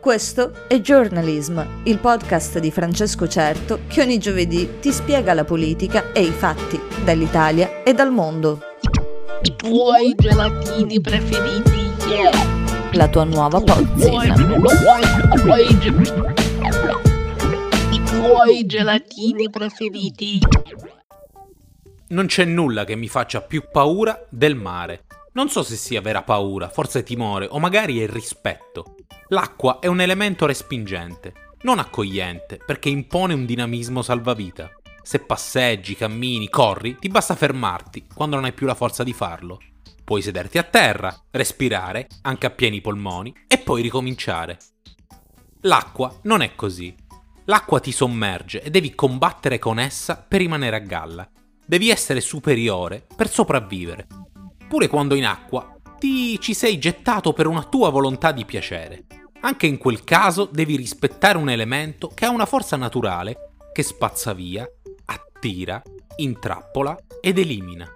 Questo è Journalism, il podcast di Francesco Certo che ogni giovedì ti spiega la politica e i fatti dall'Italia e dal mondo. I tuoi gelatini preferiti, yeah. La tua nuova pozzina. I tuoi gelatini preferiti. Non c'è nulla che mi faccia più paura del mare. Non so se sia vera paura, forse timore o magari è rispetto. L'acqua è un elemento respingente, non accogliente, perché impone un dinamismo salvavita. Se passeggi, cammini, corri, ti basta fermarti quando non hai più la forza di farlo. Puoi sederti a terra, respirare, anche a pieni polmoni, e poi ricominciare. L'acqua non è così. L'acqua ti sommerge e devi combattere con essa per rimanere a galla. Devi essere superiore per sopravvivere. Pure quando in acqua ti ci sei gettato per una tua volontà di piacere. Anche in quel caso devi rispettare un elemento che ha una forza naturale che spazza via, attira, intrappola ed elimina.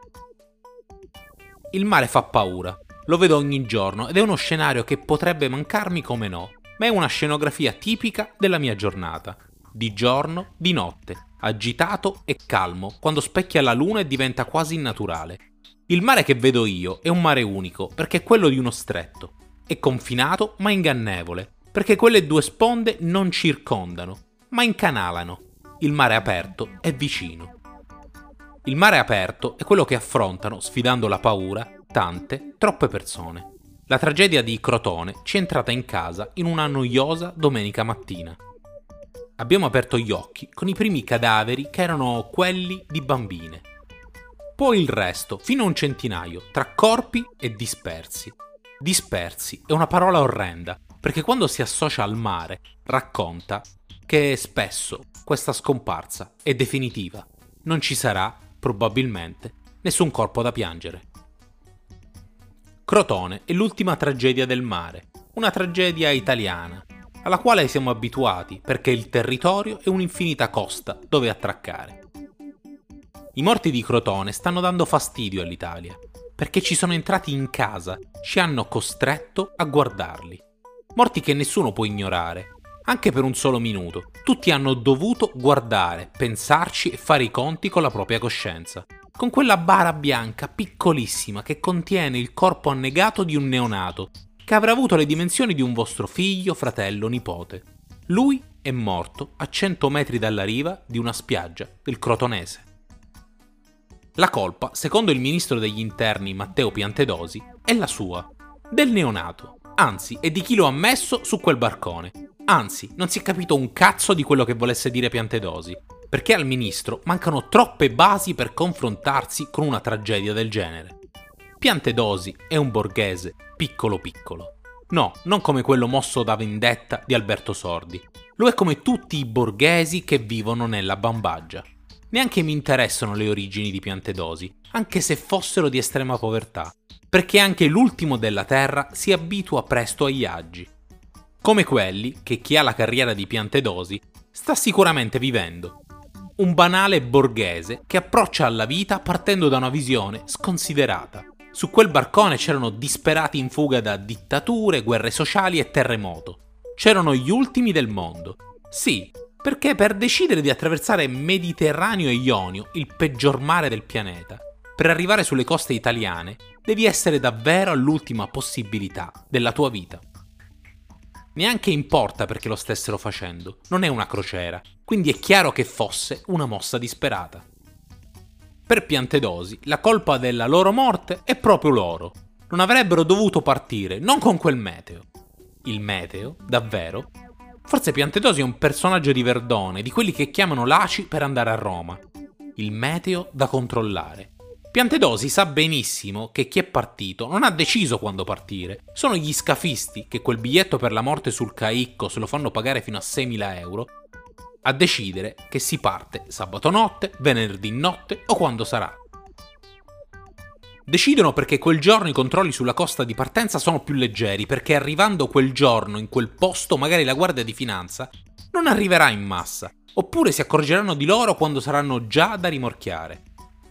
Il mare fa paura, lo vedo ogni giorno ed è uno scenario che potrebbe mancarmi come no, ma è una scenografia tipica della mia giornata. Di giorno, di notte, agitato e calmo, quando specchia la luna e diventa quasi innaturale. Il mare che vedo io è un mare unico, perché è quello di uno stretto. È confinato ma ingannevole, perché quelle due sponde non circondano, ma incanalano. Il mare aperto è vicino. Il mare aperto è quello che affrontano, sfidando la paura, tante, troppe persone. La tragedia di Crotone ci è entrata in casa in una noiosa domenica mattina. Abbiamo aperto gli occhi con i primi cadaveri che erano quelli di bambine. Poi il resto, fino a un centinaio, tra corpi e dispersi. Dispersi è una parola orrenda, perché quando si associa al mare racconta che spesso questa scomparsa è definitiva. Non ci sarà, probabilmente, nessun corpo da piangere. Crotone è l'ultima tragedia del mare, una tragedia italiana, alla quale siamo abituati perché il territorio è un'infinita costa dove attraccare. I morti di Crotone stanno dando fastidio all'Italia, perché ci sono entrati in casa, ci hanno costretto a guardarli. Morti che nessuno può ignorare, anche per un solo minuto. Tutti hanno dovuto guardare, pensarci e fare i conti con la propria coscienza. Con quella bara bianca piccolissima che contiene il corpo annegato di un neonato, che avrà avuto le dimensioni di un vostro figlio, fratello, nipote. Lui è morto a 100 metri dalla riva di una spiaggia del Crotonese. La colpa, secondo il ministro degli interni Matteo Piantedosi, è la sua, del neonato, anzi è di chi lo ha messo su quel barcone. Anzi, non si è capito un cazzo di quello che volesse dire Piantedosi, perché al ministro mancano troppe basi per confrontarsi con una tragedia del genere. Piantedosi è un borghese piccolo piccolo. No, non come quello mosso da vendetta di Alberto Sordi. Lo è come tutti i borghesi che vivono nella bambagia. Neanche mi interessano le origini di Piantedosi, anche se fossero di estrema povertà, perché anche l'ultimo della terra si abitua presto agli agi. Come quelli che chi ha la carriera di Piantedosi sta sicuramente vivendo. Un banale borghese che approccia alla vita partendo da una visione sconsiderata. Su quel barcone c'erano disperati in fuga da dittature, guerre sociali e terremoto. C'erano gli ultimi del mondo. Sì, perché per decidere di attraversare Mediterraneo e Ionio, il peggior mare del pianeta, per arrivare sulle coste italiane, devi essere davvero all'ultima possibilità della tua vita. Neanche importa perché lo stessero facendo, non è una crociera, quindi è chiaro che fosse una mossa disperata. Per Piantedosi, la colpa della loro morte è proprio loro. Non avrebbero dovuto partire, non con quel meteo. Il meteo, davvero? Forse Piantedosi è un personaggio di Verdone, di quelli che chiamano l'ACI per andare a Roma. Il meteo da controllare. Piantedosi sa benissimo che chi è partito non ha deciso quando partire. Sono gli scafisti che quel biglietto per la morte sul Caicco se lo fanno pagare fino a 6.000 euro a decidere che si parte sabato notte, venerdì notte o quando sarà. Decidono perché quel giorno i controlli sulla costa di partenza sono più leggeri, perché arrivando quel giorno in quel posto magari la Guardia di Finanza non arriverà in massa, oppure si accorgeranno di loro quando saranno già da rimorchiare.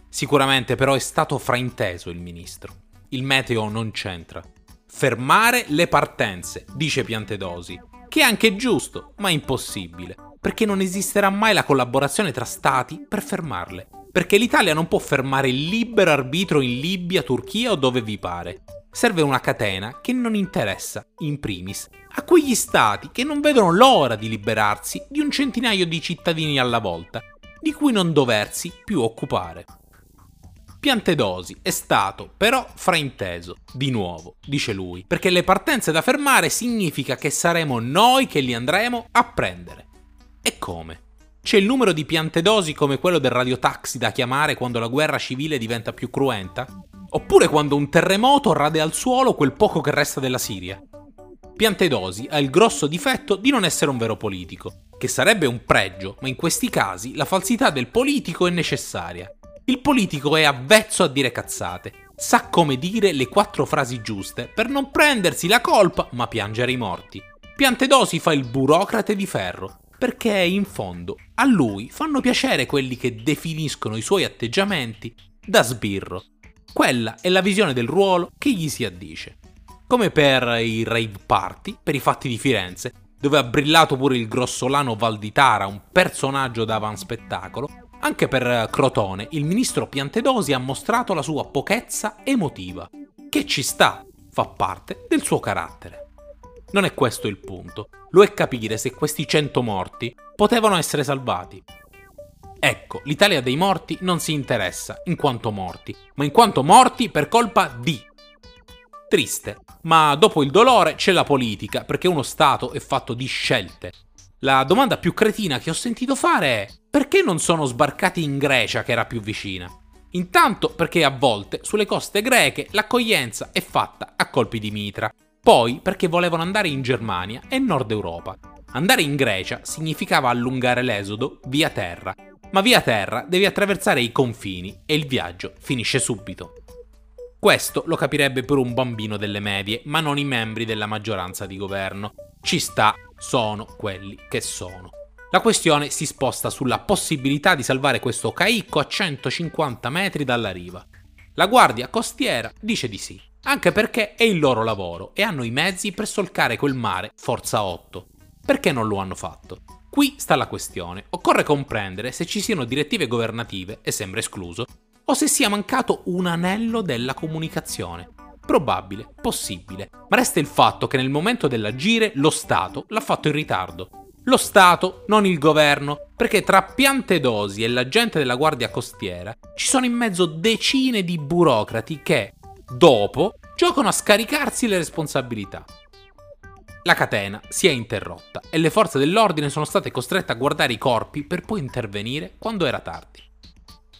Sicuramente però è stato frainteso il ministro. Il meteo non c'entra. Fermare le partenze, dice Piantedosi, che è anche giusto, ma impossibile, perché non esisterà mai la collaborazione tra stati per fermarle. Perché l'Italia non può fermare il libero arbitro in Libia, Turchia o dove vi pare. Serve una catena che non interessa, in primis, a quegli stati che non vedono l'ora di liberarsi di un centinaio di cittadini alla volta, di cui non doversi più occupare. Piantedosi è stato però frainteso, di nuovo, dice lui, perché le partenze da fermare significa che saremo noi che li andremo a prendere. E come? C'è il numero di piantedosi come quello del radiotaxi da chiamare quando la guerra civile diventa più cruenta? Oppure quando un terremoto rade al suolo quel poco che resta della Siria? Piantedosi ha il grosso difetto di non essere un vero politico, che sarebbe un pregio, ma in questi casi la falsità del politico è necessaria. Il politico è avvezzo a dire cazzate, sa come dire le quattro frasi giuste per non prendersi la colpa ma piangere i morti. Piantedosi fa il burocrate di ferro, perché in fondo a lui fanno piacere quelli che definiscono i suoi atteggiamenti da sbirro. Quella è la visione del ruolo che gli si addice. Come per i rave party, per i fatti di Firenze, dove ha brillato pure il grossolano Valditara, un personaggio da van spettacolo, anche per Crotone il ministro Piantedosi ha mostrato la sua pochezza emotiva, che ci sta, fa parte del suo carattere. Non è questo il punto, lo è capire se questi 100 morti potevano essere salvati. Ecco, l'Italia dei morti non si interessa in quanto morti, ma in quanto morti per colpa di. Triste, ma dopo il dolore c'è la politica, perché uno Stato è fatto di scelte. La domanda più cretina che ho sentito fare è perché non sono sbarcati in Grecia che era più vicina? Intanto perché a volte sulle coste greche l'accoglienza è fatta a colpi di mitra, poi perché volevano andare in Germania e Nord Europa. Andare in Grecia significava allungare l'esodo via terra, ma via terra devi attraversare i confini e il viaggio finisce subito. Questo lo capirebbe per un bambino delle medie, ma non i membri della maggioranza di governo. Ci sta, sono quelli che sono. La questione si sposta sulla possibilità di salvare questo caicco a 150 metri dalla riva. La guardia costiera dice di sì, anche perché è il loro lavoro e hanno i mezzi per solcare quel mare forza 8. Perché non lo hanno fatto? Qui sta la questione. Occorre comprendere se ci siano direttive governative, e sembra escluso, o se sia mancato un anello della comunicazione. Probabile, possibile, ma resta il fatto che nel momento dell'agire lo Stato l'ha fatto in ritardo. Lo Stato, non il governo, perché tra Piantedosi e la gente della Guardia Costiera ci sono in mezzo decine di burocrati che, dopo, giocano a scaricarsi le responsabilità. La catena si è interrotta e le forze dell'ordine sono state costrette a guardare i corpi per poi intervenire quando era tardi.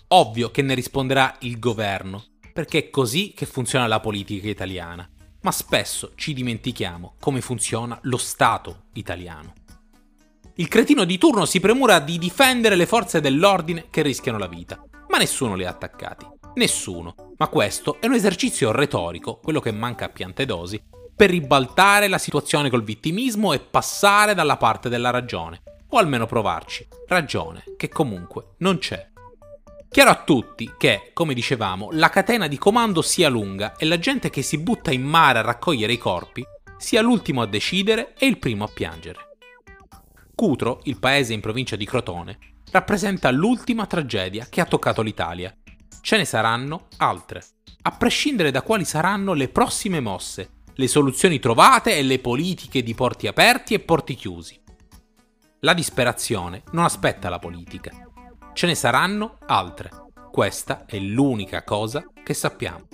Ovvio che ne risponderà il governo, perché è così che funziona la politica italiana, ma spesso ci dimentichiamo come funziona lo Stato italiano. Il cretino di turno si premura di difendere le forze dell'ordine che rischiano la vita, ma nessuno li ha attaccati. Nessuno. Ma questo è un esercizio retorico, quello che manca a Piantedosi, per ribaltare la situazione col vittimismo e passare dalla parte della ragione. O almeno provarci. Ragione che comunque non c'è. Chiaro a tutti che, come dicevamo, la catena di comando sia lunga e la gente che si butta in mare a raccogliere i corpi sia l'ultimo a decidere e il primo a piangere. Cutro, il paese in provincia di Crotone, rappresenta l'ultima tragedia che ha toccato l'Italia. Ce ne saranno altre, a prescindere da quali saranno le prossime mosse, le soluzioni trovate e le politiche di porti aperti e porti chiusi. La disperazione non aspetta la politica Ce ne saranno altre. Questa è l'unica cosa che sappiamo.